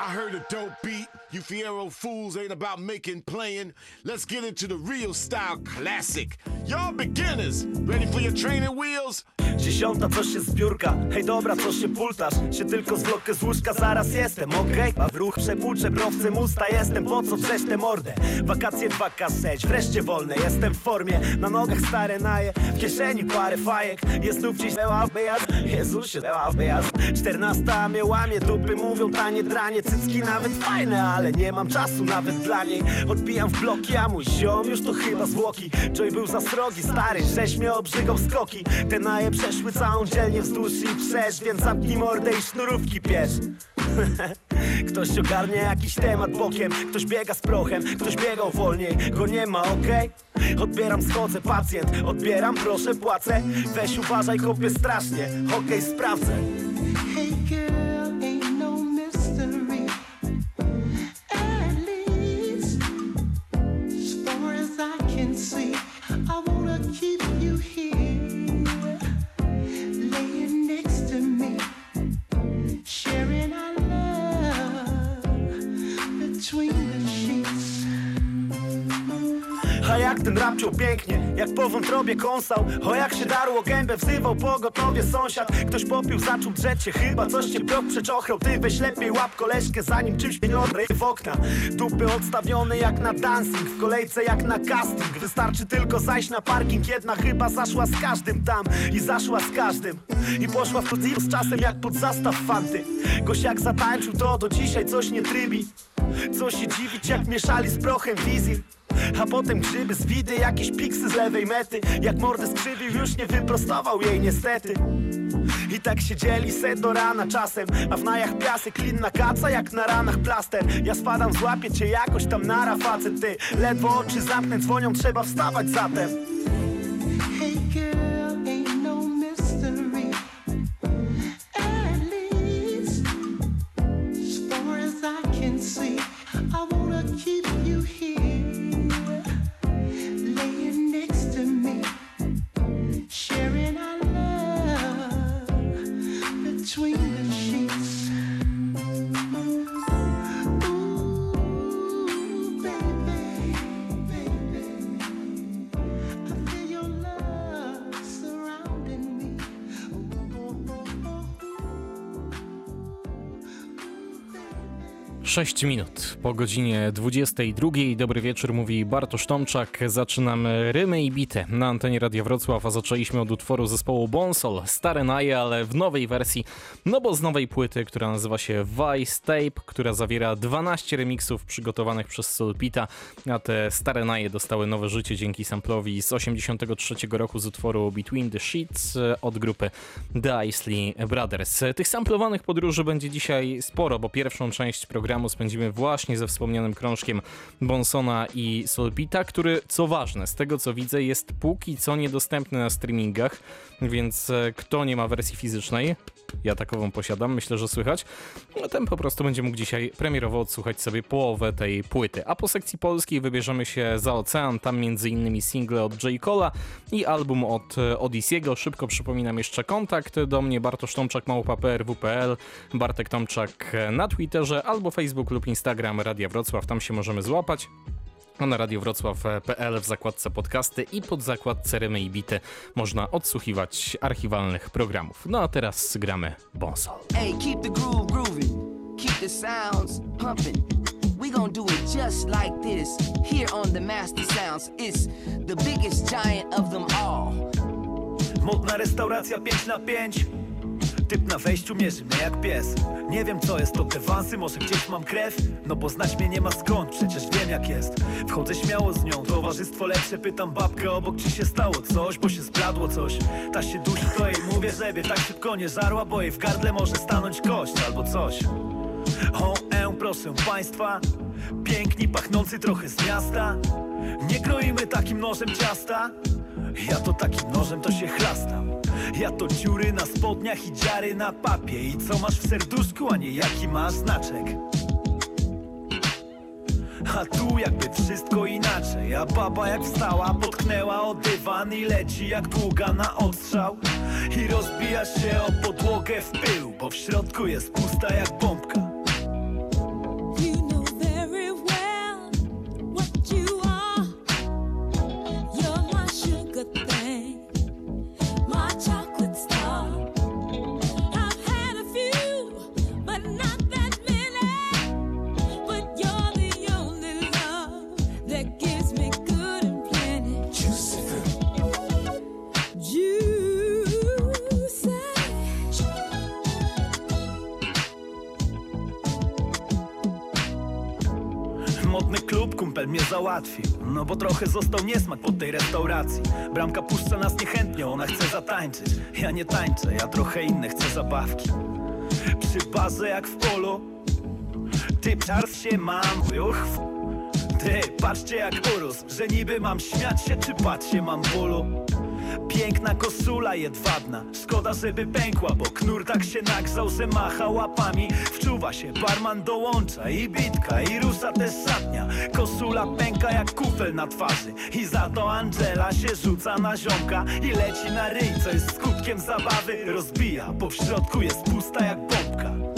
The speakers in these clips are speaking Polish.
I heard a dope beat. You Fiero fools ain't about making playing. Let's get into the real style classic. Y'all beginners, ready for your training wheels? Dziesiąta, co się zbiórka Hej dobra, co się pultasz Się tylko zwlokę z łóżka, zaraz jestem, okej? A w ruch przepłuczę, browcem usta jestem Po co drzeć tę mordę? Wakacje 2K6, wreszcie wolne Jestem w formie, na nogach stare naje W kieszeni parę fajek Jest znów dziś leła wyjazd Jezusie, leła wyjazd Czternasta mnie łamie Dupy mówią tanie dranie Cycki nawet fajne, ale nie mam czasu nawet dla niej. Odbijam w bloki, a mój ziom już to chyba zwłoki. Joy był za srogi, stary, żeś mnie obrzygał skoki. Te naje przeszły całą dzielnię wzdłuż i wszerz Więc zamknij mordę i sznurówki piesz Ktoś ogarnie jakiś temat bokiem. Ktoś biega z prochem, ktoś biegał wolniej Go nie ma, okej? Odbieram, schodzę, pacjent Odbieram, proszę, płacę. Weź uważaj, kopię strasznie Okej, sprawdzę. Hey girl, jak ten rapciął pięknie, jak po wątrobie kąsał. O jak się darło gębę, wzywał pogotowie sąsiad. Ktoś popił, zaczął drzeć się, chyba coś cię blok przeczochrał Ty weź lepiej łap koleżkę, zanim czymś pieniądze w okna. Dupy odstawione jak na dancing, w kolejce jak na casting. Wystarczy tylko zajść na parking, jedna chyba zaszła z każdym tam I zaszła z każdym. I poszła w z czasem jak pod zastaw fanty. Gość jak zatańczył, to do dzisiaj coś nie trybi. Co się dziwić, jak mieszali z prochem wizji a potem grzyby z widy, jakieś piksy z lewej mety. Jak mordę skrzywił, już nie wyprostował jej niestety. I tak siedzieli se do rana czasem. A w najach piasek, linna kaca jak na ranach plaster. Ja spadam, złapię cię jakoś tam nara facet Ty. Ledwo oczy zamknę, dzwonią, trzeba wstawać zatem 6 minut po godzinie 22. Dobry wieczór, mówi Bartosz Tomczak. Zaczynamy rymy i bity na antenie Radia Wrocław, a zaczęliśmy od utworu zespołu Bonsol. Stare naje, ale w nowej wersji, no bo z nowej płyty, która nazywa się Vice Tape, która zawiera 12 remixów przygotowanych przez Solpita, a te stare naje dostały nowe życie dzięki samplowi z 83 roku z utworu Between the Sheets e, od grupy The Isley Brothers. Tych samplowanych podróży będzie dzisiaj sporo, bo pierwszą część programu spędzimy właśnie ze wspomnianym krążkiem Bonsona i Solpita, który, co ważne, z tego co widzę, jest póki co niedostępny na streamingach, więc e, kto nie ma wersji fizycznej, ja takową posiadam, myślę, że słychać, no ten po prostu będzie mógł dzisiaj premierowo odsłuchać sobie połowę tej płyty. A po sekcji polskiej wybierzemy się za ocean, tam innymi single od J. Cola i album od e, Odisiego. Szybko przypominam jeszcze kontakt do mnie Bartosz Tomczak, małpa.prw.pl, Bartek Tomczak na Twitterze albo Facebook lub Instagram Radia Wrocław, tam się możemy złapać. A na radiowrocław.pl w zakładce podcasty i pod zakładce Rymy i Bity można odsłuchiwać archiwalnych programów. No a teraz gramy Bonsol. Hey, keep the groove grooving. Keep the sounds pumping. We gon' do it just like this. Here on the Master Sounds, it's the biggest giant of them all. Modna restauracja 5 na 5 Typ na wejściu mierzy mnie jak pies. Nie wiem co jest to dewansy, może gdzieś mam krew? No bo znać mnie nie ma skąd, przecież wiem jak jest. Wchodzę śmiało z nią, towarzystwo lepsze Pytam babkę obok czy się stało coś, bo się zbladło coś. Ta się dusi, to jej mówię, żeby tak szybko nie żarła Bo jej w gardle może stanąć kość albo coś. O, e, proszę państwa Piękni, pachnący trochę z miasta. Nie kroimy takim nożem ciasta. Ja to takim nożem to się chlastam Ja to dziury na spodniach i dziary na papie. I co masz w serduszku, a nie jaki masz znaczek? A tu jakby wszystko inaczej. A baba jak wstała, potknęła o dywan I leci jak długa na odstrzał. I rozbija się o podłogę w pył Bo w środku jest pusta jak bombka bo trochę został niesmak po tej restauracji. Bramka puszcza nas niechętnie, ona chce zatańczyć. Ja nie tańczę, ja trochę inne chcę zabawki. Przy barze jak w polo Ty czars się mam, uch Ty, patrzcie jak urósł Że niby mam śmiać się, czy patrzcie mam bólu Piękna kosula jedwabna. Szkoda, żeby pękła, bo knur tak się nagrzał, że macha łapami. Wczuwa się, barman dołącza i bitka I rusza też szatnia Kosula pęka jak kufel na twarzy. I za to Angela się rzuca na ziomka I leci na ryj, co jest skutkiem zabawy. Rozbija, bo w środku jest pusta jak bombka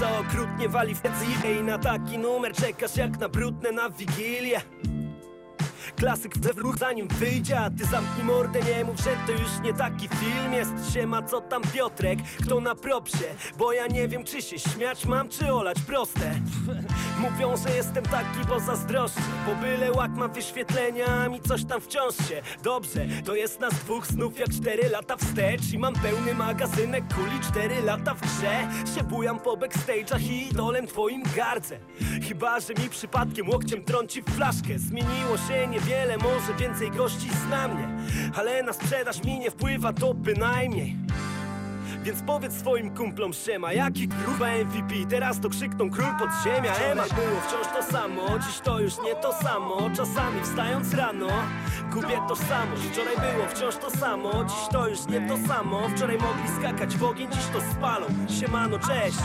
co okrutnie wali w I na taki numer czekasz jak na brudne na Wigilię Klasyk we wróg zanim wyjdzie, a ty zamknij mordę, nie mów, że to już nie taki film. Jest Siema, co tam Piotrek, kto na propsie? Bo ja nie wiem, czy się śmiać mam, czy olać proste. Mówią, że jestem taki, bo zazdroszczę. Bo byle łak ma wyświetlenia, mi coś tam wciąż się. Dobrze, to jest nas dwóch znów jak cztery lata wstecz. I mam pełny magazynek kuli cztery lata w grze. Się bujam po backstage'ach i idolem twoim gardzę Chyba, że mi przypadkiem łokciem trąci w flaszkę. Zmieniło się niewiele, może więcej gości zna mnie Ale na sprzedaż mi nie wpływa to bynajmniej. Więc powiedz swoim kumplom siema Jaki gruba MVP, teraz to krzykną król podziemia Ema było wciąż to samo, dziś to już nie to samo. Czasami wstając rano, gubię tożsamość Wczoraj było wciąż to samo, dziś to już nie to samo. Wczoraj mogli skakać w ogień, dziś to spalą. Siemano, cześć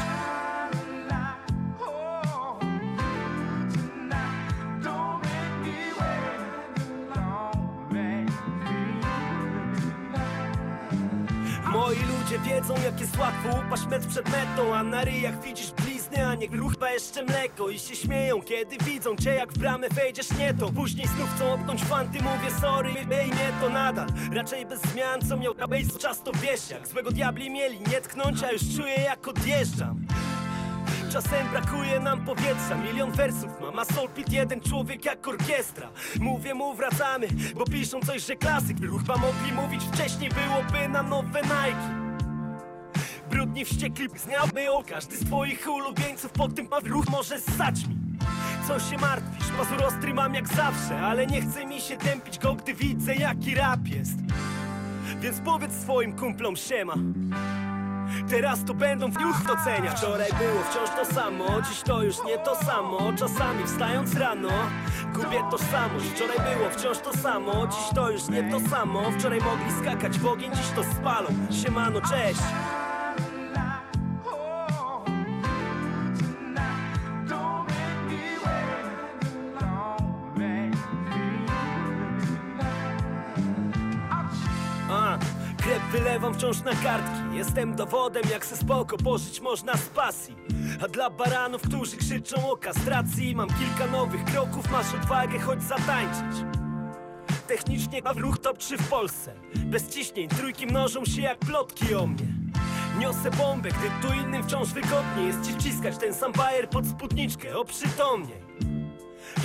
wiedzą jak jest łatwo upaść metr przed metą A na ryjach widzisz blizny, a nie gruchba jeszcze mleko I się śmieją kiedy widzą cię jak w bramę wejdziesz nie to. Później znów chcą opnąć fanty, mówię sorry Ej nie to nadal, raczej bez zmian co miał kabejs czas to wiesz jak Złego diabli mieli nie tknąć, a już czuję jak odjeżdżam. Czasem brakuje nam powietrza Milion wersów mam, a Soulpit jeden człowiek jak orkiestra. Mówię mu wracamy, bo piszą coś, że klasyk. Chyba mogli mówić wcześniej, byłoby na nowe Nike Brudni wściekli zniałby o każdy z twoich ulubieńców Po tym ruch może ssać mi. Co się martwisz, pazur ostry mam jak zawsze Ale nie chce mi się tępić go, gdy widzę jaki rap jest. Więc powiedz swoim kumplom siema. Teraz to będą już docenia Wczoraj było wciąż to samo, dziś to już nie to samo. Czasami wstając rano, gubię tożsamość. Wczoraj było wciąż to samo, dziś to już nie to samo. Wczoraj mogli skakać w ogień, dziś to spalą. Siemano, cześć wylewam wciąż na kartki. Jestem dowodem, jak se spoko pożyć można z pasji. A dla baranów, którzy krzyczą o kastracji Mam kilka nowych kroków, masz odwagę choć zatańczyć. Technicznie w ruch top 3 w Polsce. Bez ciśnień, trójki mnożą się jak plotki o mnie. Niosę bombę, gdy tu innym wciąż wygodnie Jest ci wciskać ten sam bajer pod spódniczkę, oprzytomniej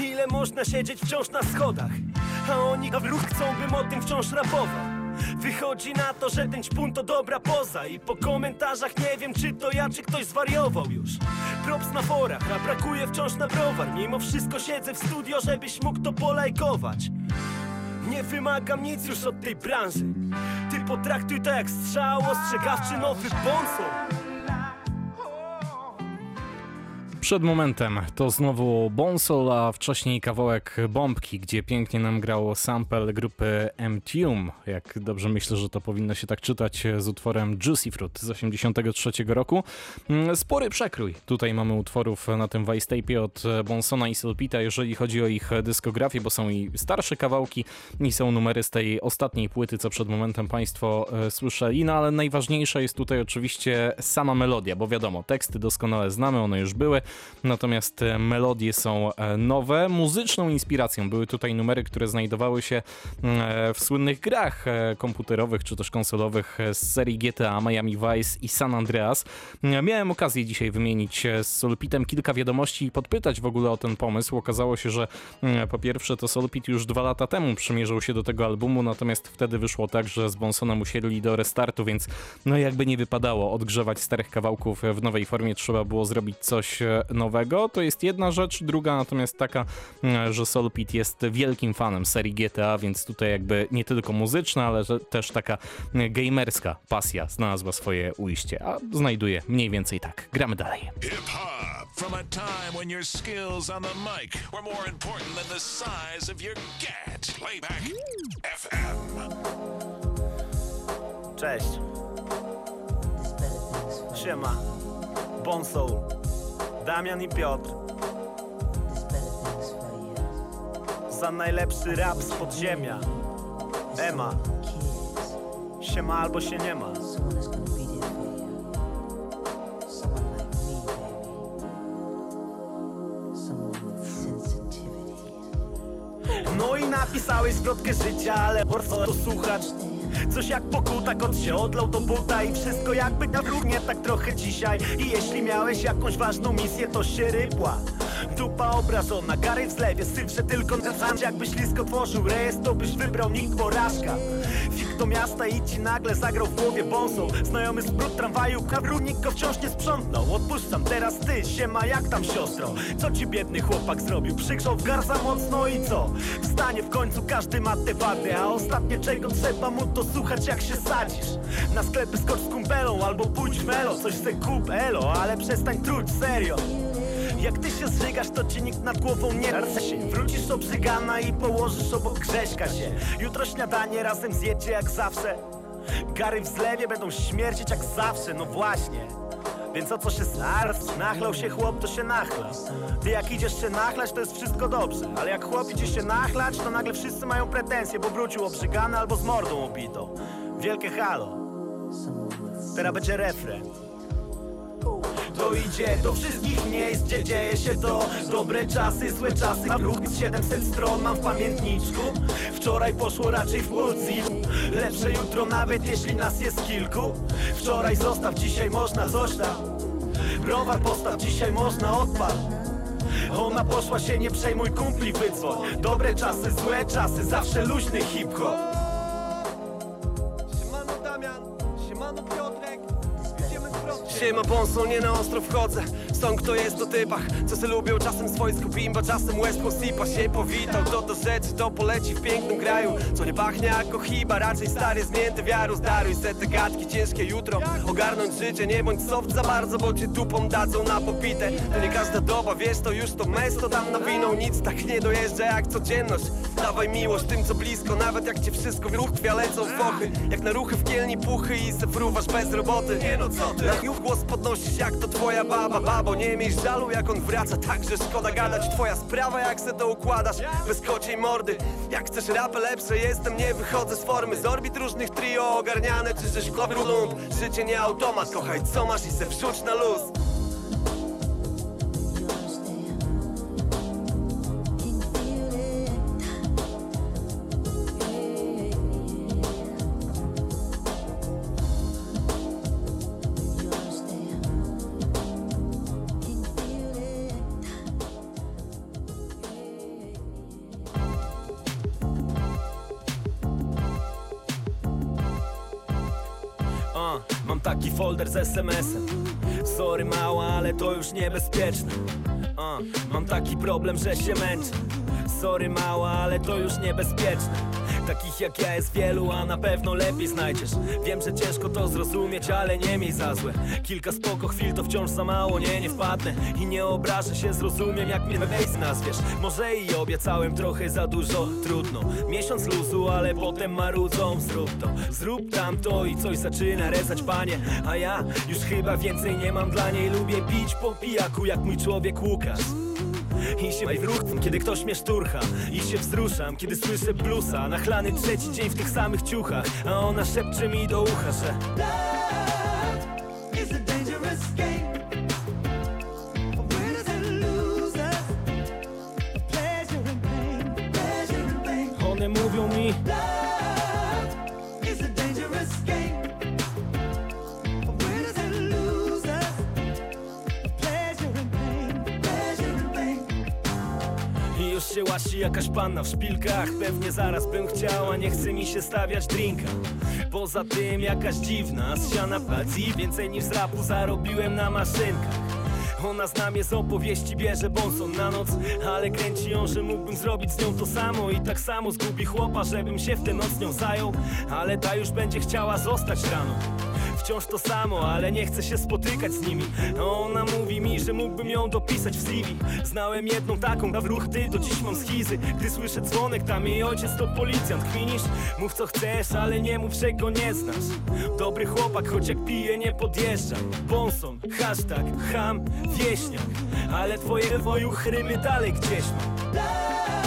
Ile można siedzieć wciąż na schodach A oni w ruch chcą, bym o tym wciąż rapował Wychodzi na to, że ten ćpun to dobra poza I po komentarzach nie wiem, czy to ja, czy ktoś zwariował już. Props na forach, a brakuje wciąż na browar. Mimo wszystko siedzę w studio, żebyś mógł to polajkować. Nie wymagam nic już od tej branży. Ty potraktuj to jak strzał ostrzegawczy nowy bonsol Przed momentem to znowu Bonsol, a wcześniej kawałek Bombki, gdzie pięknie nam grało sample grupy M-Tune. Jak dobrze myślę, że to powinno się tak czytać z utworem Juicy Fruit z 83 roku. Mm, Spory przekrój. Tutaj mamy utworów na tym Vice od Bonsona i Silpita, jeżeli chodzi o ich dyskografię, bo są i starsze kawałki i są numery z tej ostatniej płyty, co przed momentem Państwo e, słyszeli. No ale najważniejsza jest tutaj oczywiście sama melodia, bo wiadomo, teksty doskonale znamy, one już były. Natomiast e, melodie są e, nowe. Muzyczną inspiracją były tutaj numery, które znajdowały się e, w słynnych grach komputerowych czy też konsolowych z serii GTA, Miami Vice i San Andreas. Miałem okazję dzisiaj wymienić z Solpitem kilka wiadomości i podpytać w ogóle o ten pomysł. Okazało się, że mm, po pierwsze to Solpit już dwa lata temu przymierzył się do tego albumu, natomiast wtedy wyszło tak, że z Bonsonem usiedli do restartu, więc no jakby nie wypadało odgrzewać starych kawałków w nowej formie, trzeba było zrobić coś nowego. To jest jedna rzecz. Druga natomiast taka, mm, że Solpit jest wielkim fanem serii GTA, więc tutaj jakby nie tylko muzyczna, ale też taka mm, gamerska pasja znalazła swoje ujście, a znajduje mniej więcej tak. Gramy dalej. From a time when your skills on the mic were more important than the size of your gat. Playback FM. Cześć. Siema. Bonsoul. Damian i Piotr. Za najlepszy rap z podziemia. Ema. Siema albo się nie ma. No i napisałeś zwrotkę życia, ale po to słuchać Coś jak pokuta, kot się odlał do buta I wszystko jakby na równie tak trochę dzisiaj I jeśli miałeś jakąś ważną misję, to się rypła Dupa obrażona, gary w zlewie, syf, tylko na sam Jakbyś lisko tworzył rejestr, to byś wybrał nikt porażka Fik do miasta i ci nagle zagrał w głowie bąsą Znajomy sprut tramwaju, kawrównik go wciąż nie sprzątnął Odpuszczam, teraz ty, siema, jak tam siostro? Co ci biedny chłopak zrobił? Przygrzał w gar za mocno i co? Wstanie w końcu, każdy ma te wady A ostatnie czego trzeba mu to słuchać jak się sadzisz. Na sklepy skocz z kumpelą albo pójdź melo Coś se kup, elo, ale przestań truć, serio. Jak ty się zżygasz, to ci nikt nad głową nie rce się. Wrócisz obrzygana i położysz obok Grześka się. Jutro śniadanie razem zjecie jak zawsze. Gary w zlewie będą śmierdzieć jak zawsze, no właśnie więc o co się starć? Nachlał się chłop, to się nachla. Ty jak idziesz się nachlać, to jest wszystko dobrze. Ale jak chłop idzie się nachlać, to nagle wszyscy mają pretensje Bo wrócił obrzygany albo z mordą obitą Wielkie halo. Teraz będzie refren to idzie. Do wszystkich miejsc, gdzie dzieje się to. Dobre czasy, złe czasy. Ruch z 700 stron, mam w pamiętniczku. Wczoraj poszło raczej w pulcji Lepsze jutro nawet jeśli nas jest kilku. Wczoraj zostaw, dzisiaj można coś tam. Browar postaw, dzisiaj można odpal. Ona poszła się, nie przejmuj kumpli wydzwoń. Dobre czasy, złe czasy, zawsze luźny hip-hop Siema Bonson, nie na ostro wchodzę. Sąd kto jest o typach, co se lubią Czasem swojsko bimba, czasem Coast. Sipa się powitał To do rzeczy, to poleci w pięknym kraju Co nie pachnie jako chiba, raczej stary zmięty wiaru. Zdaruj se te gadki, ciężkie jutro. Ogarnąć życie, nie bądź soft za bardzo Bo cię dupą dadzą na popite. To nie każda doba, wiesz to już to mesto Tam nawiną. Nic tak nie dojeżdża jak codzienność Dawaj miłość tym co blisko, nawet jak cię wszystko w ruch twia lecą fochy Jak na ruchy w kielni puchy i se fruwasz bez roboty. Nie no co ty, na głos podnosisz jak to twoja baba. Babo, nie miej żalu jak on wraca, także szkoda gadać. Twoja sprawa jak se to układasz, bez kociej mordy. Jak chcesz rapy lepsze jestem, nie wychodzę z formy. Z orbit różnych trio ogarniane, czy żeś klowy ląd Życie nie automat, kochaj co masz i se wrzuć na luz SMS-em Sorry mała, ale to już niebezpieczne. A, mam taki problem, że się męczę. Sorry mała, ale to już niebezpieczne Takich jak ja jest wielu, a na pewno lepiej znajdziesz. Wiem, że ciężko to zrozumieć, ale nie miej za złe. Kilka spoko chwil to wciąż za mało, nie, nie wpadnę. I nie obrażę się, zrozumiem jak mnie wejść nazwiesz Może i obiecałem trochę za dużo, trudno. Miesiąc luzu, ale potem marudzą Zrób to, zrób tamto i coś zaczyna rezać panie. A ja już chyba więcej nie mam dla niej. Lubię pić po pijaku jak mój człowiek Łukasz i się wzrucham, kiedy ktoś mnie szturcha. I się wzruszam, kiedy słyszę blusa. Nachlany trzeci dzień w tych samych ciuchach A ona szepcze mi do ucha, że One mówią mi się łasi jakaś panna w szpilkach. Pewnie zaraz bym chciała, nie chce mi się stawiać drinka. Poza tym jakaś dziwna, z siana pacji. Więcej niż z rapu zarobiłem na maszynkach. Ona zna mnie z opowieści, bierze bonson na noc Ale kręci ją, że mógłbym zrobić z nią to samo. I tak samo zgubi chłopa, żebym się w tę noc nią zajął. Ale ta już będzie chciała zostać rano Wciąż to samo, ale nie chcę się spotykać z nimi. A Ona mówi mi, że mógłbym ją dopisać w CV Znałem jedną taką, a w ruch ty do dziś mam schizy. Gdy słyszę dzwonek, tam jej ojciec to policjant Kminisz? Mów co chcesz, ale nie mów, że go nie znasz. Dobry chłopak, choć jak pije nie podjeżdża. Bonson, hashtag, ham, wieśniak. Ale twoje woju chrymy dalej gdzieś mam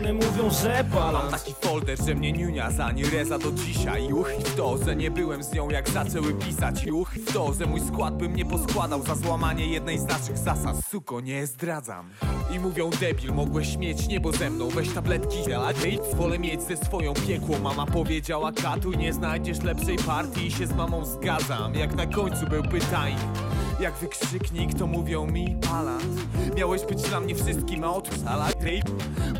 One mówią, że Mam balans taki folder, że mnie niunia za nie reza do dzisiaj. Juch w to, że nie byłem z nią jak zaczęły pisać. Juch w to, że mój skład bym nie poskładał za złamanie jednej z naszych zasad. Suko, nie zdradzam. I mówią debil, mogłeś mieć niebo ze mną. Weź tabletki, hej, wolę mieć ze swoją piekło. Mama powiedziała katuj, nie znajdziesz lepszej partii. I się z mamą zgadzam, jak na końcu był pytań jak wykrzyknik, to mówią mi Alan Miałeś być dla mnie wszystkim, a Alan hej.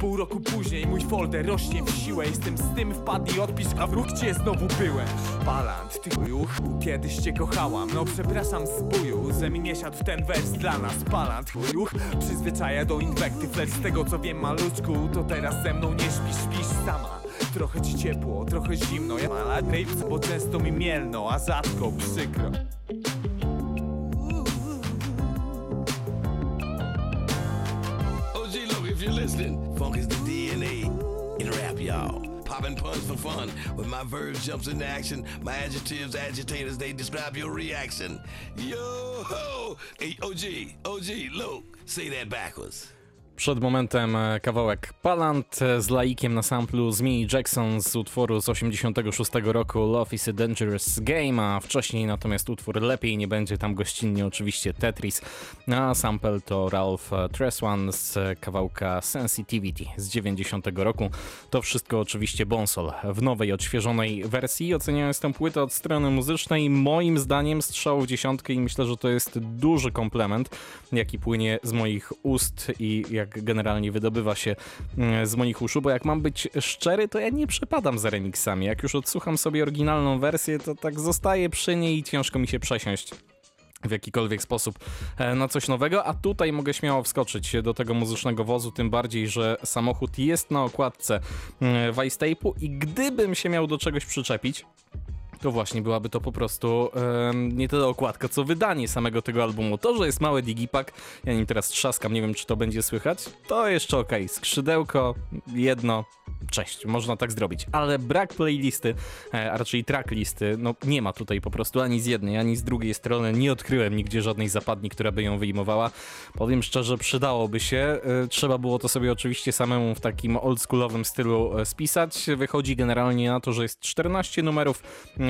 Pół roku później mój folder rośnie w siłę Jestem z tym wpadnij, odpisz, a wróg gdzie znowu byłem. Palant, ty juch, kiedyś cię kochałam. No przepraszam z buju, że mi nie siadł ten wers dla nas. Palant, juch, przyzwyczaja do inwektyw Lecz z tego co wiem maluczku, to teraz ze mną nie śpisz, śpisz sama. Trochę ci ciepło, trochę zimno, ja ale bo często mi mielno, a rzadko przykro you're listening, funk is the DNA in rap, y'all. Popping puns for fun. When my verbs jumps into action, my adjectives, agitators, they describe your reaction. Yo ho! Hey, OG, OG, Low, say that backwards. Przed momentem e, kawałek Palant e, z laikiem na samplu z Minnie Jackson z utworu z 86 roku Love is a Dangerous Game, a wcześniej natomiast utwór Lepiej nie będzie tam gościnnie oczywiście Tetris, a sample to Ralph e, Treswan z kawałka Sensitivity z 90 roku. To wszystko oczywiście Bonsol w nowej, odświeżonej wersji. Oceniając tę płytę od strony muzycznej, moim zdaniem strzał w dziesiątkę i myślę, że to jest duży komplement, jaki płynie z moich ust i jak generalnie wydobywa się mm, z moich uszu, bo jak mam być szczery, to ja nie przepadam za remixami. Jak już odsłucham sobie oryginalną wersję, to tak zostaję przy niej i ciężko mi się przesiąść w jakikolwiek sposób e, na coś nowego, a tutaj mogę śmiało wskoczyć do tego muzycznego wozu, tym bardziej, że samochód jest na okładce mm, Vice Tape'u i gdybym się miał do czegoś przyczepić, to właśnie byłaby to po prostu em, nie tyle okładka, co wydanie samego tego albumu. To, że jest mały digipak, ja nim teraz trzaskam, nie wiem czy to będzie słychać, to jeszcze okej. Skrzydełko, jedno, cześć, można tak zrobić. Ale brak playlisty, e, a raczej tracklisty, no nie ma tutaj po prostu ani z jednej, ani z drugiej strony. Nie odkryłem nigdzie żadnej zapadni, która by ją wyjmowała. Powiem szczerze, przydałoby się. E, Trzeba było to sobie oczywiście samemu w takim oldschoolowym stylu e, spisać. Wychodzi generalnie na to, że jest 14 numerów,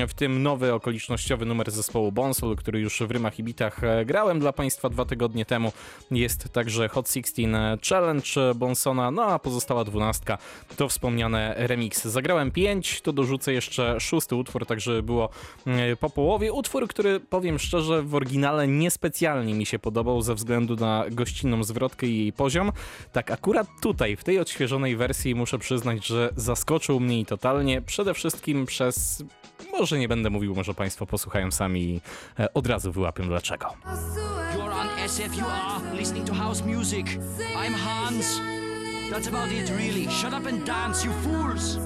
w tym nowy okolicznościowy numer zespołu Bonsol, który już w rymach i bitach grałem dla Państwa dwa tygodnie temu. Jest także Hot 16 Challenge Bonsona, no a pozostała dwunastka to wspomniane remix. Zagrałem 5, to dorzucę jeszcze szósty utwór, tak żeby było e, po połowie. Utwór, który powiem szczerze w oryginale niespecjalnie mi się podobał ze względu na gościnną zwrotkę i jej poziom. Tak akurat tutaj, w tej odświeżonej wersji muszę przyznać, że zaskoczył mnie i totalnie, przede wszystkim przez... Może nie będę mówił, może Państwo posłuchają sami i e, od razu wyłapią dlaczego. You're on listening to house music. I'm Hans. That's about it, really. Shut up and dance, you fools!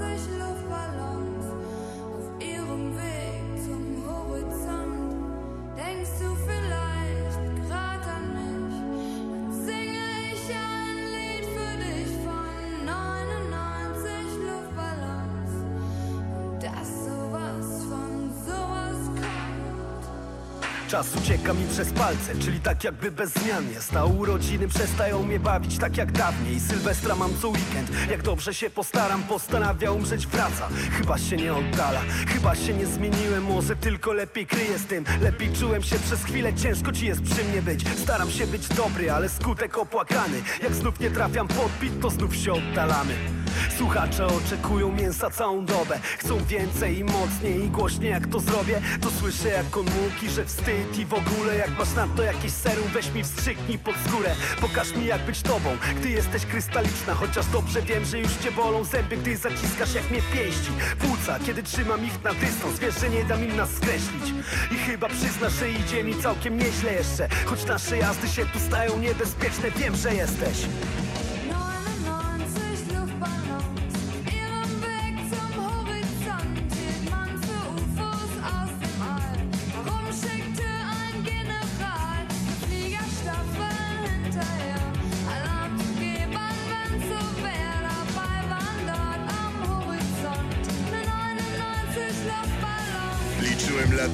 Czas. Ucieka mi przez palce, czyli tak jakby bez zmian jest. A urodziny przestają mnie bawić tak jak dawniej. Sylwestra mam co weekend, jak dobrze się postaram Postanawia umrzeć wraca, chyba się nie oddala Chyba się nie zmieniłem, może tylko lepiej kryję z tym. Lepiej czułem się przez chwilę, ciężko ci jest przy mnie być. Staram się być dobry, ale skutek opłakany. Jak znów nie trafiam pod bit, to znów się oddalamy Słuchacze oczekują mięsa całą dobę. Chcą więcej i mocniej. I głośniej jak to zrobię To słyszę jak on że wstyd. I w ogóle Jak masz na to jakieś serum, weź mi wstrzyknij pod skórę. Pokaż mi jak być tobą, gdy jesteś krystaliczna. Chociaż dobrze wiem, że już cię bolą zęby Gdy zaciskasz jak mnie pięści. Płuca, kiedy trzymam ich na dystans Wiesz, że nie dam im nas skreślić. I chyba przyznasz, że idzie mi całkiem nieźle jeszcze. Choć nasze jazdy się tu stają niebezpieczne Wiem, że jesteś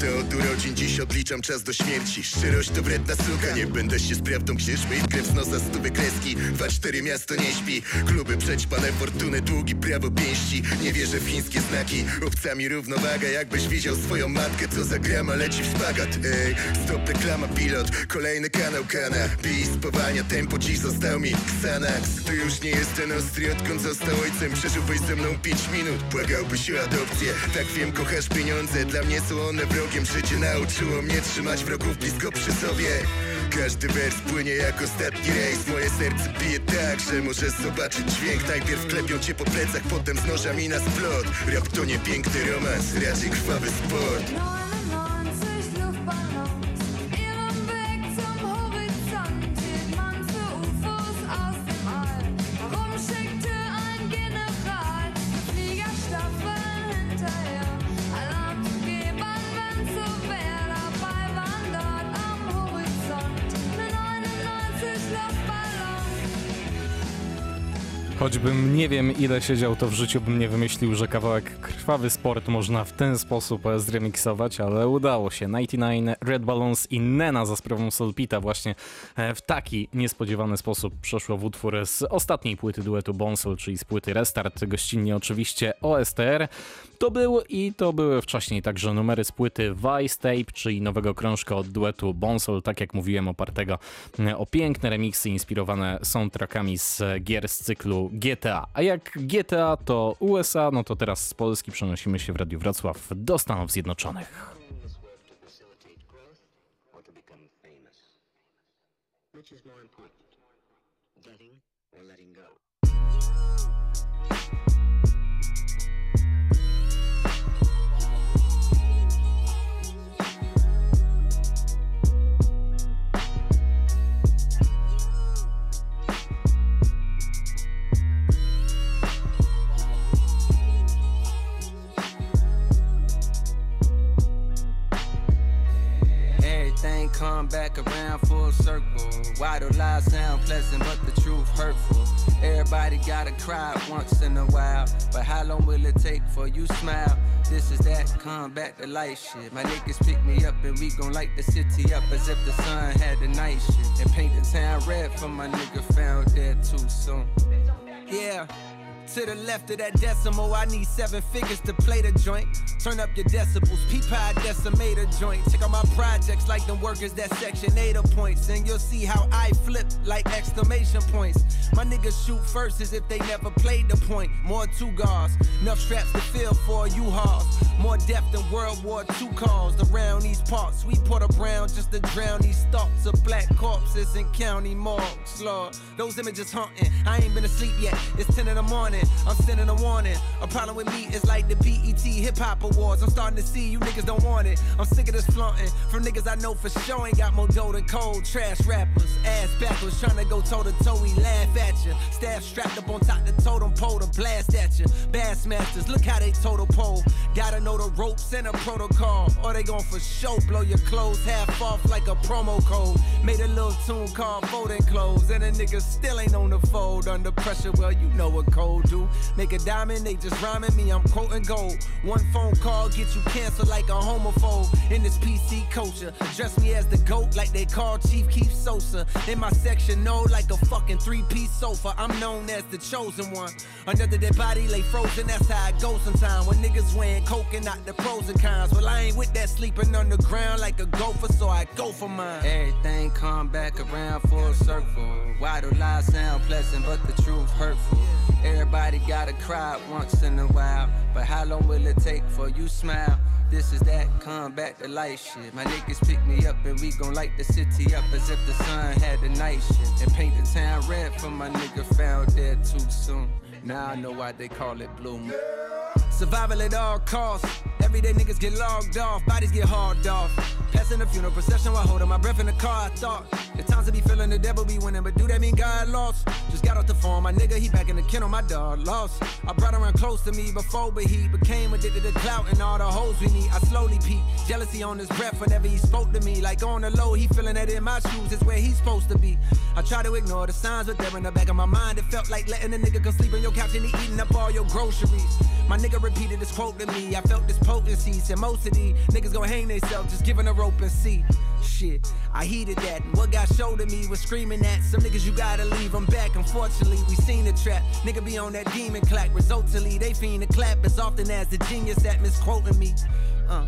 Lata od urodzin, dziś odliczam czas do śmierci. Szczerość to wredna suka, nie będę się z prawdą krzyczmy I krew z nosa stówy kreski, dwa cztery miasto nie śpi. Kluby przećpane, fortuny, długi, prawo pięści. Nie wierzę w chińskie znaki, obcami równowaga. Jakbyś widział swoją matkę, co za grama leci w szpagat Ej, stop reklama, pilot, kolejny kanał kana. Bij spowalnia. Tempo, dziś został mi Xanax. To już nie jest ten ostry, odkąd został ojcem. Przeżyłbyś ze mną pięć minut, błagałbyś o adopcję. Tak wiem, kochasz pieniądze, dla mnie są one wrogiem Życie nauczyło mnie trzymać wrogów blisko przy sobie. Każdy wers płynie jak ostatni rejs. Moje serce bije tak, że możesz zobaczyć dźwięk. Najpierw klepią cię po plecach, potem z nożami na splot. Rap to nie piękny romans, raczej krwawy sport Choćbym nie wiem ile siedział, to w życiu bym nie wymyślił, że kawałek krwawy sport można w ten sposób e, zremiksować, ale udało się. 99 Red Balloons i Nena za sprawą Solpita właśnie e, w taki niespodziewany sposób przeszło w utwór z ostatniej płyty duetu Bonsol, czyli z płyty Restart, gościnnie oczywiście OSTR. To był i to były wcześniej także numery z płyty Vice Tape, czyli nowego krążka od duetu Bonsol, tak jak mówiłem, opartego e, o piękne remiksy inspirowane soundtrackami z gier z cyklu GTA. A jak GTA to USA, no to teraz z Polski przenosimy się w Radiu Wrocław do Stanów Zjednoczonych. Come back around full circle. Why do lies sound pleasant, but the truth hurtful? Everybody gotta cry once in a while. But how long will it take for you smile? This is that come back to life shit. My niggas pick me up and we gon' light the city up as if the sun had the night shit. And paint the town red for my nigga found dead too soon. Yeah. To the left of that decimal, I need seven figures to play the joint. Turn up your decibels, peep how a joint. Check out my projects like them workers that section 8 points. And you'll see how I flip like exclamation points. My niggas shoot first as if they never played the point. More two guards, enough straps to fill for a U-Haul. More depth than World War II calls around these parts. We put brown just to drown these thoughts of black corpses in county morgues. Lord, those images haunting. I ain't been asleep yet. It's 10 in the morning. I'm sending a warning. A problem with me is like the BET Hip Hop Awards. I'm starting to see you niggas don't want it. I'm sick of this flaunting from niggas I know for sure ain't got more dough than cold. Trash rappers, ass backwards, trying to go toe to toe. We laugh at you. Staff strapped up on top the totem pole to blast at you. Bassmasters, look how they total pole. Gotta know the ropes and a protocol, or they gon' for show blow your clothes half off like a promo code. Made a little tune called Folding Clothes, and a nigga still ain't on the fold under pressure. Well, you know what cold do. Make a diamond, they just rhyming me, I'm quoting gold. One phone call gets you canceled like a homophobe. In this PC culture, dress me as the goat like they call Chief Keef Sosa. In my section, no, like a fucking three piece sofa. I'm known as the chosen one. Another dead body lay frozen, that's how it goes sometimes. When niggas wearing coke and not the pros and cons. Well, I ain't with that sleeping on the ground like a gopher, so I go for mine. Everything come back around full circle. Why do lies sound pleasant, but the truth hurtful? Everybody gotta cry once in a while, but how long will it take for you smile? This is that come back to life shit. My niggas pick me up and we gon' light the city up as if the sun had the night shift. And paint the town red for my nigga found dead too soon. Now I know why they call it Blue Moon. Survival at all costs. Everyday niggas get logged off, bodies get hauled off. Passing the funeral procession while holding my breath in the car. I thought the times to be feeling the devil be winning, but do that mean God lost? Just got off the phone, my nigga, he back in the kennel, my dog lost. I brought around close to me before, but he became addicted to clout and all the hoes we need. I slowly peak, jealousy on his breath whenever he spoke to me. Like on the low, he feeling that in my shoes is where he's supposed to be. I try to ignore the signs, but they're in the back of my mind. It felt like letting a nigga go sleep on your couch and he eating up all your groceries. My nigga repeated this quote to me. I felt this potency. Said most of these niggas gon' hang themselves just giving a rope and see. Shit, I heeded that. And what got showed to me was screaming at some niggas you gotta leave them back. Unfortunately, we seen the trap. Nigga be on that demon clack. Resultantly, they fiend to clap as often as the genius that misquoting me. Uh.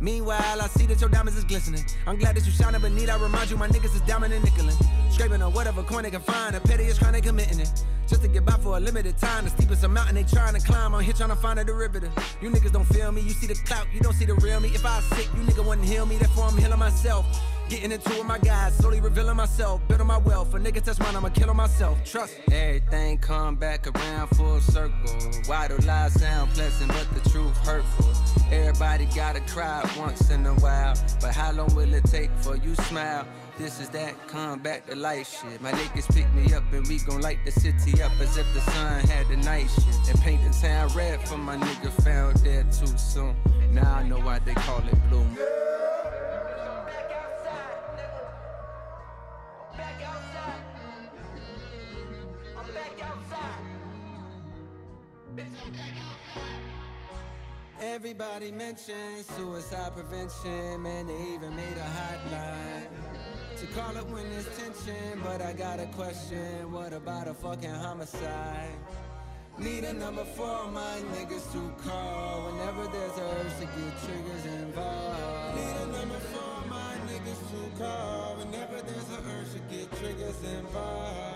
Meanwhile, I see that your diamonds is glistening. I'm glad that you shining, but need I remind you my niggas is diamond and nickelin'. Scraping on whatever coin they can find. The pettiest crime they committing it. Just to get by for a limited time. The steepest mountain they trying to climb. I'm here trying to find a derivative. You niggas don't feel me. You see the clout, you don't see the real me. If I sick, you nigga wouldn't heal me. Therefore, I'm healing myself. Getting into it my guys, slowly revealing myself, building my wealth. A nigga touch mine, I'ma kill on myself. Trust. Everything come back around full circle. Why do lies sound pleasant, but the truth hurtful? Everybody gotta cry once in a while, but how long will it take for you smile? This is that come back to life shit. My niggas pick me up and we gon' light the city up as if the sun had the night shift. And paint the town red for my nigga found dead too soon. Now I know why they call it Blue Moon. Everybody mentions suicide prevention, man, they even made a hotline. To call up when there's tension, but I got a question, what about a fucking homicide? Need a number for my niggas to call whenever there's a urge to get triggers involved. Need a number for my niggas to call whenever there's a urge to get triggers involved.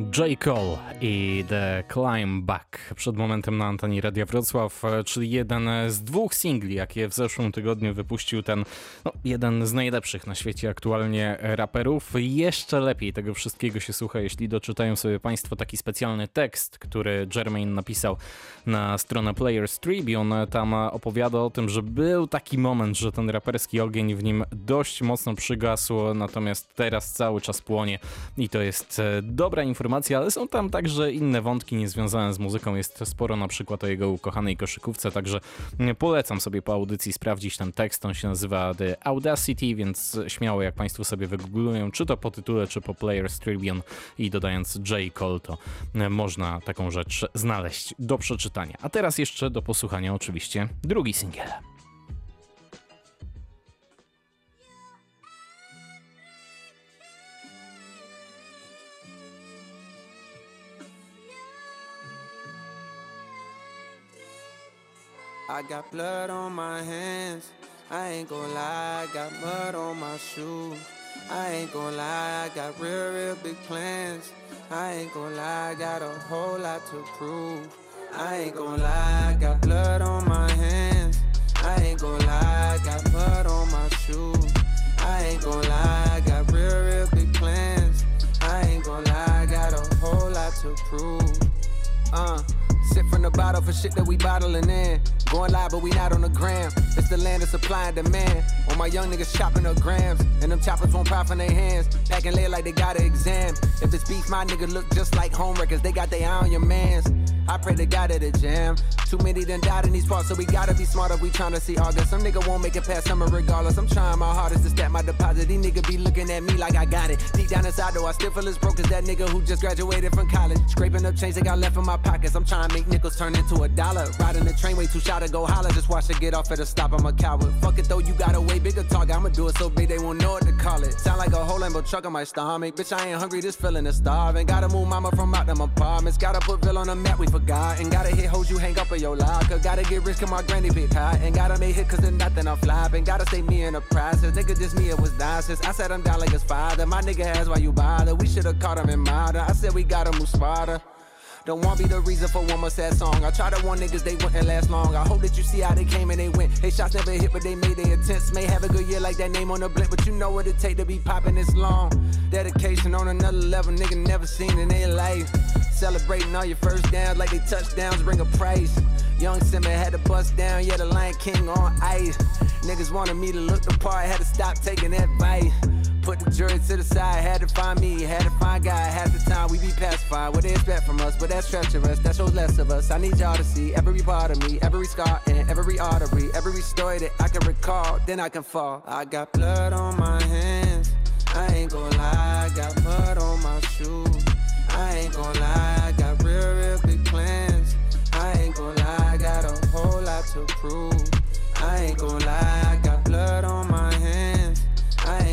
J. Cole i The Climb Back przed momentem na antenie Radia Wrocław, czyli jeden z dwóch singli, jakie w zeszłym tygodniu wypuścił ten no, jeden z najlepszych na świecie aktualnie raperów. Jeszcze lepiej tego wszystkiego się słucha, jeśli doczytają sobie Państwo taki specjalny tekst, który Jermaine napisał na stronę Players Tribune. Tam opowiada o tym, że był taki moment, że ten raperski ogień w nim dość mocno przygasł, natomiast teraz cały czas płonie i to jest e, dobra informacja ale są tam także inne wątki niezwiązane z muzyką. Jest sporo na przykład o jego ukochanej koszykówce, także polecam sobie po audycji sprawdzić ten tekst. On się nazywa The Audacity, więc śmiało jak Państwo sobie wygooglują, czy to po tytule, czy po Players Tribune i dodając J. Cole, to można taką rzecz znaleźć do przeczytania. A teraz jeszcze do posłuchania oczywiście drugi singiel. I got blood on my hands. I ain't gon' lie, I got mud on my shoes. I ain't gon' lie, I got real, real big plans. I ain't gon' lie, I got a whole lot to prove. I ain't gon' lie, I got blood on my hands. I ain't gon' lie, I got mud on my shoes. I ain't gon' lie, I got real, real big plans. I ain't gon' lie, I got a whole lot to prove. Uh. Sip from the bottle for shit that we bottling in. Going live, but we not on the gram. It's the land of supply and demand. All my young niggas chopping up grams. And them choppers won't pop in their hands. Packing late like they got an exam. If it's beef, my nigga look just like home records. They got their eye on your mans. I pray to God at the jam. Too many done died in these parts, so we gotta be smarter. We tryna see August. Some nigga won't make it past summer regardless. I'm trying my hardest to stack my deposit. These nigga be looking at me like I got it. Deep down inside though, I still feel as broke as that nigga who just graduated from college. Scraping up change they got left in my pockets. I'm trying to make nickels turn into a dollar. Riding the train way too shy to go holler. Just watch it get off at a stop. I'm a coward. Fuck it though, you got a way bigger target. I'ma do it so big they won't know what to call it. Sound like a whole Lambo truck on my stomach. Bitch, I ain't hungry, this feeling is starving. Gotta move mama from out them apartments. Gotta put Bill on the map, we forgot. And gotta hit hoes you hang up in your locker. Gotta get rich, cause my granny picked high. And gotta make hit cause there's nothing I'm flopping. Gotta stay me in the process. Nigga, just me, it was nonsense. I said I'm down like his father. My nigga has why you bother. We should've caught him in modern. I said we gotta move smarter. Don't want be the reason for one more sad song. I tried to warn niggas they wouldn't last long. I hope that you see how they came and they went. They shots never hit, but they made their attempts. May have a good year like that name on the blimp, but you know what it take to be popping this long. Dedication on another level, nigga never seen in their life. Celebrating all your first downs like they touchdowns bring a price. Young Simba had to bust down, yeah, the Lion King on ice. Niggas wanted me to look the part, had to stop taking that advice. Put the jury to the side, had to find me, had to find God. Half the time we be pacified, what they expect from us, but that's treacherous, that shows less of us. I need y'all to see every part of me, every scar and every artery, every story that I can recall, then I can fall. I got blood on my hands, I ain't gon' lie, I got mud on my shoes. I ain't gon' lie, I got real, real big plans. I ain't gon' lie, I got a whole lot to prove. I ain't gon' lie, I got blood on my hands.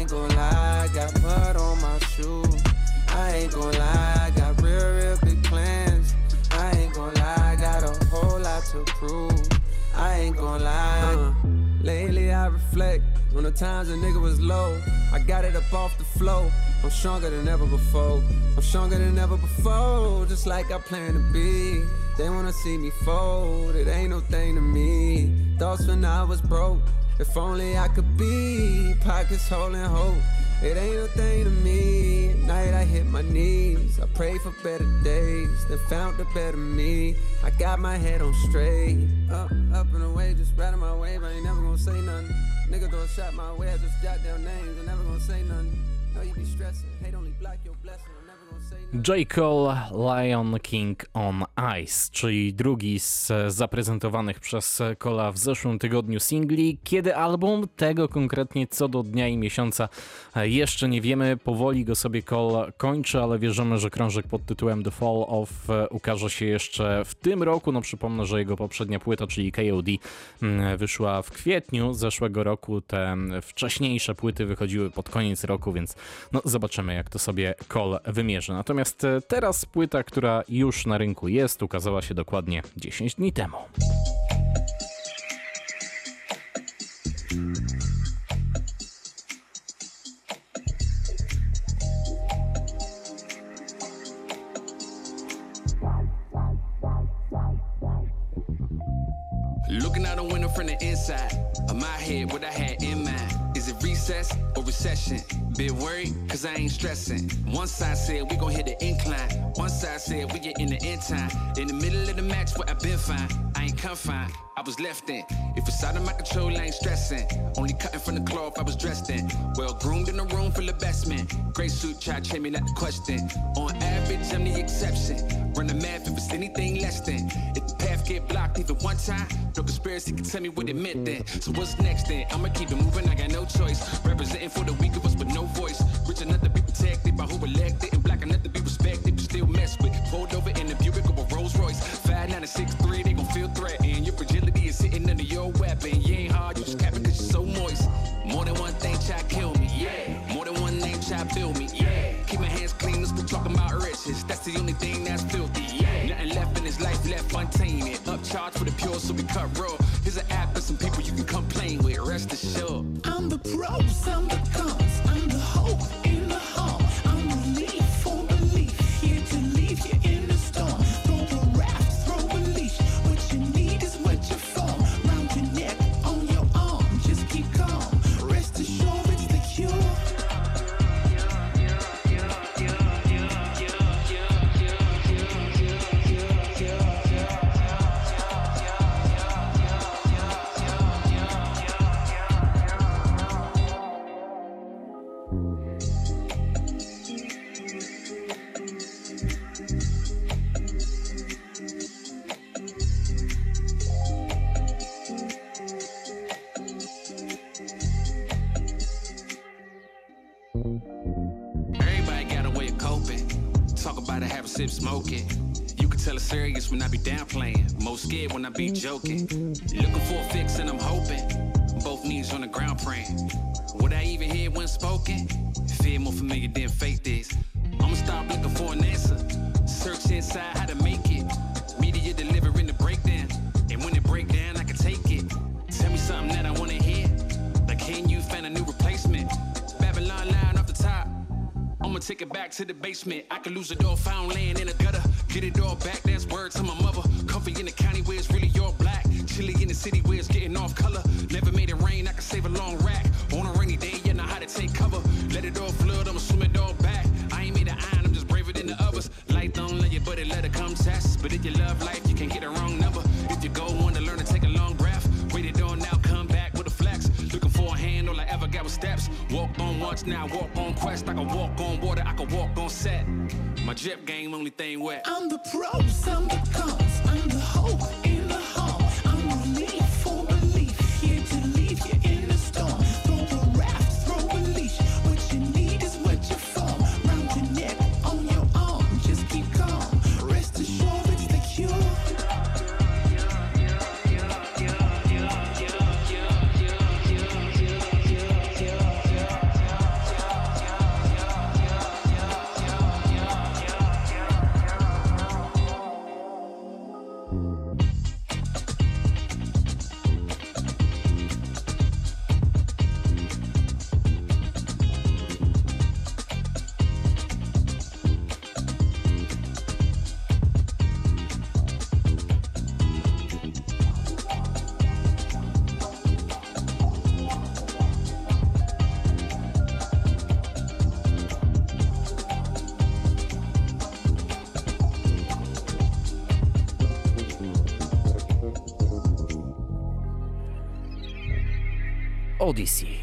I ain't gon' lie, I got mud on my shoes. I ain't gon' lie, I got real, real big plans. I ain't gon' lie, I got a whole lot to prove. I ain't gon' lie. Uh, lately I reflect on the times a nigga was low. I got it up off the flow. I'm stronger than ever before. I'm stronger than ever before, just like I plan to be. They wanna see me fold, it ain't no thing to me. Thoughts when I was broke, if only I could be. Pockets holding hope, it ain't a thing to me. At night I hit my knees, I pray for better days, then found a better me. I got my head on straight, up, up and away, just riding my wave. I ain't never gonna say nothing. Nigga throw a shot my way, I just jot down names. I never gonna say nothing. No, you be stressing, hate only block your blessing. J. Cole, Lion King on Ice, czyli drugi z zaprezentowanych przez Cola w zeszłym tygodniu singli. Kiedy album? Tego konkretnie co do dnia i miesiąca jeszcze nie wiemy. Powoli go sobie Cole kończy, ale wierzymy, że krążek pod tytułem The Fall of ukaże się jeszcze w tym roku. No przypomnę, że jego poprzednia płyta, czyli KOD, mm, wyszła w kwietniu zeszłego roku. Te wcześniejsze płyty wychodziły pod koniec roku, więc no zobaczymy jak to sobie Cole wymierzy. Natomiast e, teraz płyta, która już na rynku jest, ukazała się dokładnie 10 dni temu. Looking out window from the inside of my head, what I had in mind. Is it recess recession? Bit worried, cause I ain't stressing. One side said we gon' hit the incline. One side said we get in the end time. In the middle of the match where I been fine. I ain't confined, I was left in. If it's out of my control, I ain't stressing. Only cutting from the cloth I was dressed in. Well groomed in a room full of best men. Gray suit, try to me, not the question. On average, I'm the exception. Run the math if it's anything less than. If the path get blocked even one time, no conspiracy can tell me what it meant then. So what's next then? I'ma keep it moving, I got no choice. Representing for the weak of us with no voice. Rich enough to be protected by who elected, and black enough to be respected, but still mess with. Pulled over in the the only thing that's filthy, yeah. Nothing left in this life left untainted. Upcharged for the pure, so we cut raw. Here's an app and some people you can complain with. Rest assured. I'm the pros, I'm the sip, smoke it. You can tell it's serious when I be downplaying. Most scared when I be joking. Looking for a fix and I'm hoping. Both knees on the ground praying. Would I even hear when spoken? Fear more familiar than fake this. I'ma stop looking for an answer. Search inside how to make it. Media delivering the breakdown. Take it back to the basement. I could lose a door found laying in a gutter. Get it all back, that's word to my mother. Comfy in the county where it's really all black. Chilly in the city where it's getting off color. Never made it rain, I can save a long rack. On a rainy day, you know how to take cover. Let it all flood, I'ma swim it all back. I ain't made an iron, I'm just braver than the others. Life don't let you, but it let it come test. But if you love life, now walk on quest. I can walk on water, I can walk on set. My drip game, only thing wet. I'm the pros, I'm the cons, I'm the hope Tracy.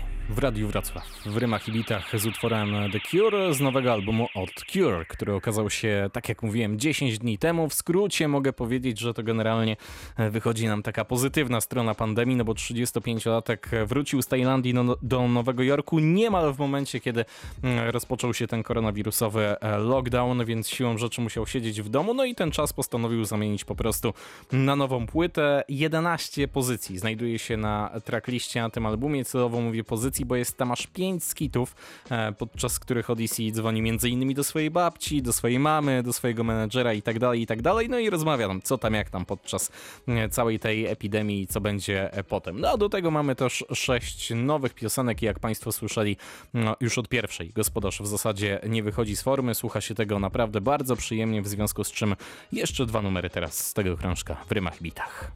Radiu Wrocław w rymach i bitach z utworem The Cure z nowego albumu od Cure, który okazał się, tak jak mówiłem, 10 dni temu. W skrócie mogę powiedzieć, że to generalnie wychodzi nam taka pozytywna strona pandemii, no bo 35-latek wrócił z Tajlandii no, do Nowego Jorku niemal w momencie, kiedy mm, rozpoczął się ten koronawirusowy e, lockdown, więc siłą rzeczy musiał siedzieć w domu, no i ten czas postanowił zamienić po prostu na nową płytę. 11 pozycji znajduje się na trackliście na tym albumie, celowo mówię pozycji, bo jest tam aż 5 skitów, e, podczas których Odyssey dzwoni m.in. do swojej babci, do swojej mamy, do swojego menedżera i tak dalej, i tak no i rozmawia tam, co tam, jak tam podczas e, całej tej epidemii i co będzie e, potem. No a do tego mamy też 6 nowych piosenek i jak Państwo słyszeli, no, już od pierwszej gospodarz w zasadzie nie wychodzi z formy, słucha się tego naprawdę bardzo przyjemnie, w związku z czym jeszcze dwa numery teraz z tego krążka w rymach bitach.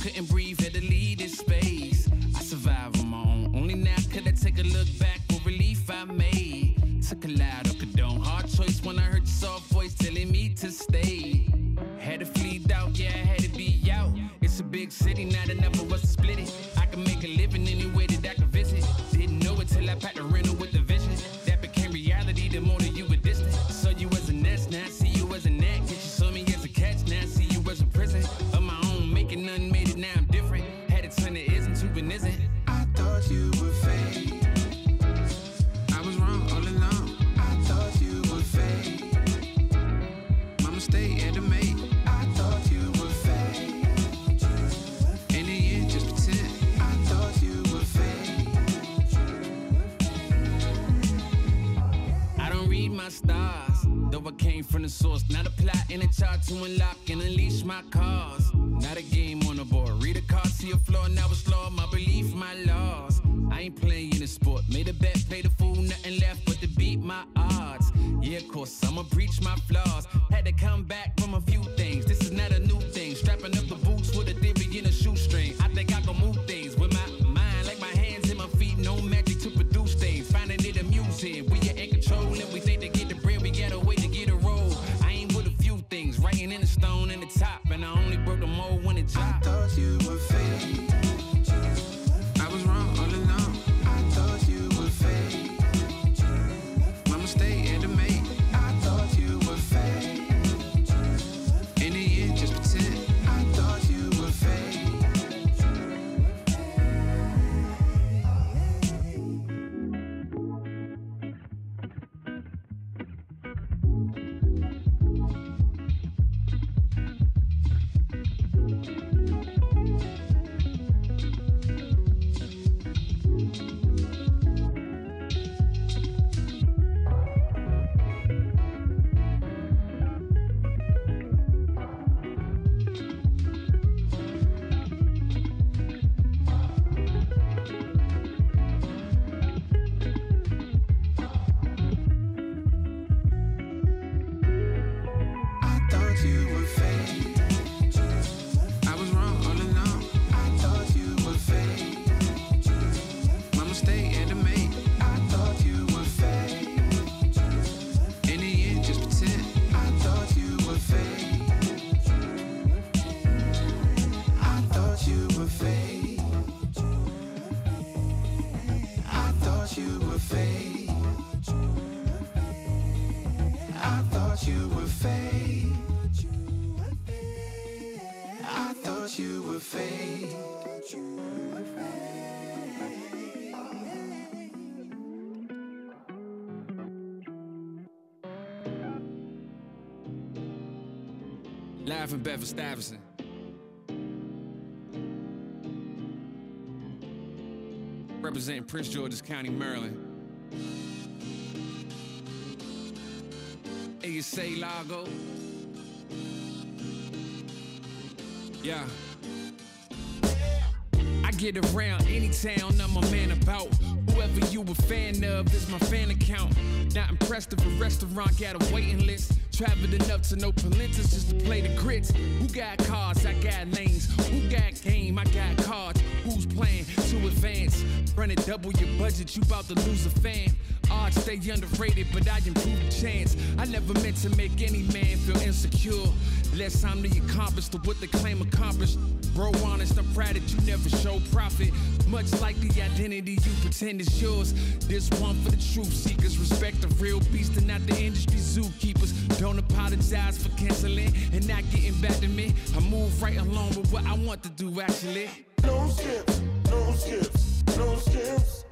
Couldn't breathe, had to leave this space. I survive on my own. Only now could I take a look back for relief I made. Took a loud came from the source. Not a plot in a chart to unlock and unleash my cause. Not a game on the board. Read a card, see a flaw, now it's law. My belief, my laws. I ain't playing in a sport. Made a bet, played a fool, nothing left but to beat my odds. Yeah, of course, I'ma breach my flaws. Had to come back from a few things. This is not a new thing. Strapping up the Bedford Stuyvesant. Representing Prince George's County, Maryland. ASA Lago. Yeah. I get around any town I'm a man about. Whoever you a fan of is my fan account. Not impressed if a restaurant got a waiting list. Traveled enough to know Palentas just to play the grits. Who got cards? I got lanes. Who got game? I got cards. Who's playing to advance? Running double your budget, you about to lose a fan. Odds stay underrated, but I improve the chance. I never meant to make any man feel insecure. Less time to accomplish to what they claim accomplished. Bro, honest, I'm proud that you never show profit. Much like the identity you pretend is yours. This one for the truth seekers. Respect the real beast and not the industry zookeepers. Don't apologize for canceling and not getting back to me. I move right along with what I want to do, actually. No skips, no skips, no skips.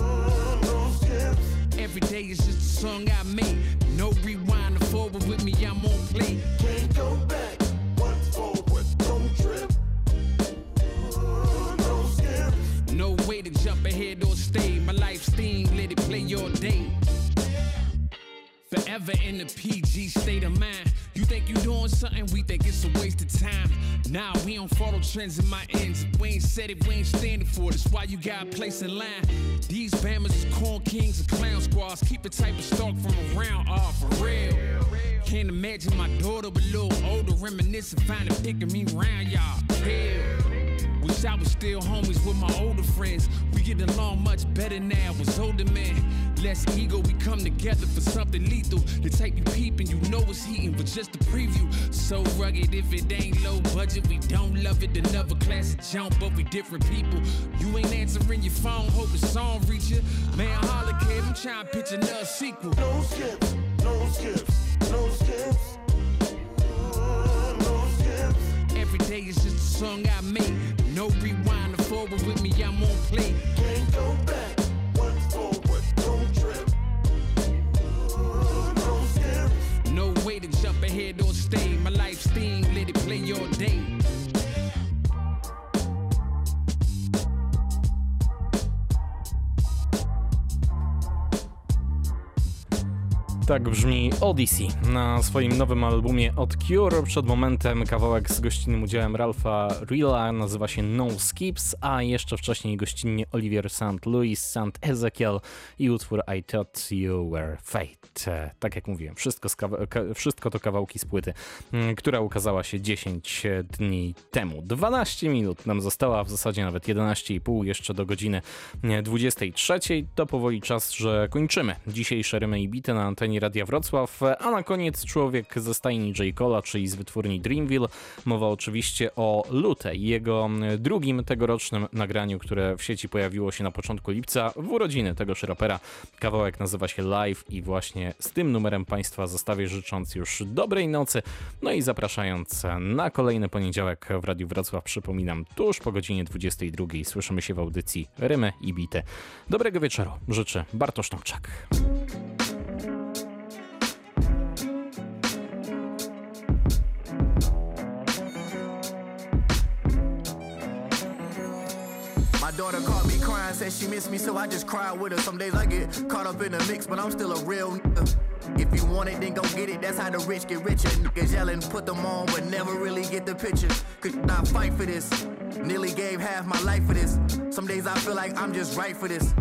Uh, no skips. Every day is just a song I made. No rewind or forward with me, I'm on play. Can't go back. One forward, don't trip. No. No way to jump ahead or stay. My life's theme, let it play your day. Forever in the PG state of mind. You think you doing something, we think it's a waste of time. Nah, we don't follow trends in my ends. We ain't said it, we ain't standing for it. That's why you got a place in line. These bammers is corn kings and clown squads. Keep the type of stock from around, ah, for real. Can't imagine my daughter a little older, reminiscing, finding picking me round, y'all. Hell. I was still homies with my older friends. We get along much better now as older men. Less ego, we come together for something lethal. The type you peeping, you know it's heating, but just a preview. So rugged, if it ain't low budget, we don't love it. Another classic jump, but we different people. You ain't answering your phone, hope the song reach you. Man, holla, kid, I'm trying to pitch another sequel. No skips, no skips, no skips. No skips. Every day is just a song I made. No rewind or forward with me, I'm on play. Can't go back. One forward, don't trip. No. No way to jump ahead or stay. My life's theme, let it play your day. Tak brzmi Odyssey na swoim nowym albumie od Cure. Przed momentem kawałek z gościnnym udziałem Ralpha Rilla nazywa się No Skips, a jeszcze wcześniej gościnnie Olivier St. Louis, St. Ezekiel i utwór I Thought You Were Fate. Tak jak mówiłem, wszystko, wszystko to kawałki z płyty, mm, która ukazała się 10 dni temu. 12 minut nam została, w zasadzie nawet 11,5 jeszcze do godziny 23. To powoli czas, że kończymy dzisiejsze rymy i bity na antenie Radia Wrocław, a na koniec człowiek ze stajni J. Cola, czyli z wytwórni Dreamville. Mowa oczywiście o Lute i jego drugim tegorocznym nagraniu, które w sieci pojawiło się na początku lipca w urodziny tegoż rapera. Kawałek nazywa się Live i właśnie z tym numerem Państwa zostawię życząc już dobrej nocy, no i zapraszając na kolejny poniedziałek w Radiu Wrocław. Przypominam, tuż po godzinie 22 słyszymy się w audycji Rymy i Bity. Dobrego wieczoru życzę Bartosz Tomczak. My daughter caught me crying, said she missed me, so I just cried with her. Some days I get caught up in the mix, but I'm still a real nigga. If you want it, then go get it. That's how the rich get richer. Niggas yelling, put them on, but never really get the picture. Could not fight for this. Nearly gave half my life for this. Some days I feel like I'm just right for this.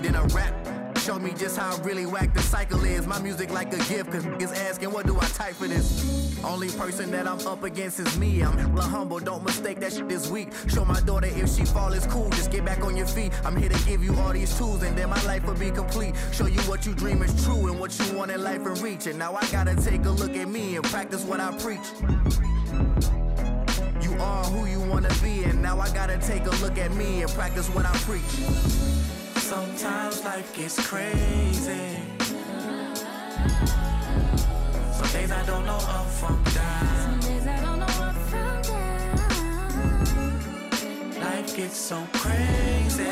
Then a rap showed me just how really whack the cycle is. My music like a gift, cause niggas asking, what do I type for this? Only person that I'm up against is me. I'm hella humble, don't mistake that shit is weak. Show my daughter if she fall, it's cool. Just get back on your feet. I'm here to give you all these tools, and then my life will be complete. Show you what you dream is true and what you want in life and reach. And now I gotta take a look at me and practice what I preach. You are who you wanna be, and now I gotta take a look at me and practice what I preach. Sometimes life gets crazy. Some days I don't know up from down. Some days I don't know up from down. Life gets so crazy.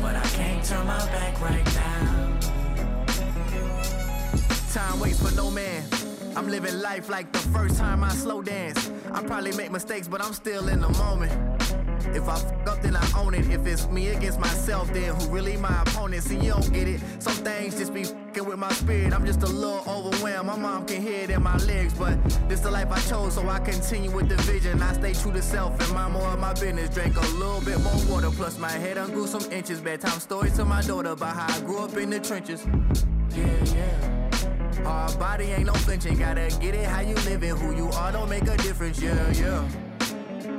But I can't turn my back right now. Time waits for no man. I'm living life like the first time I slow dance. I probably make mistakes, but I'm still in the moment. If I fuck up, then I own it. If it's me against myself, then who really my opponent? See, you don't get it. Some things just be fucking with my spirit. I'm just a little overwhelmed. My mom can hear it in my legs, but this the life I chose, so I continue with the vision. I stay true to self and mind more of my business. Drink a little bit more water, plus my head ungrew some inches. Bedtime stories to my daughter about how I grew up in the trenches. Yeah, yeah. Our body ain't no flinching. Gotta get it how you living. Who you are don't make a difference. Yeah, yeah.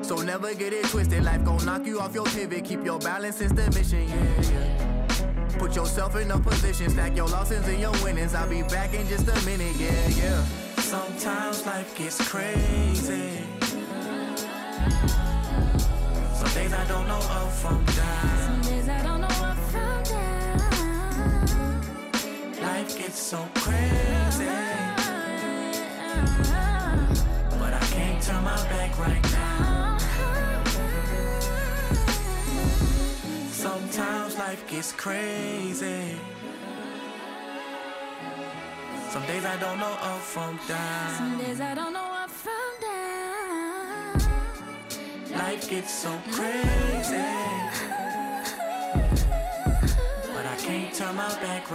So never get it twisted. Life gon' knock you off your pivot. Keep your balance, it's the mission. Yeah, yeah. Put yourself in a position. Stack your losses and your winnings. I'll be back in just a minute. Yeah, yeah. Sometimes life gets crazy. Some days I don't know up from down. Some days I don't know up from down. Life gets so crazy. Uh, uh, uh, but I can't turn my back right life gets crazy. Some days I don't know up from down. Some days I don't know up from down. Life gets so crazy. But I can't turn my back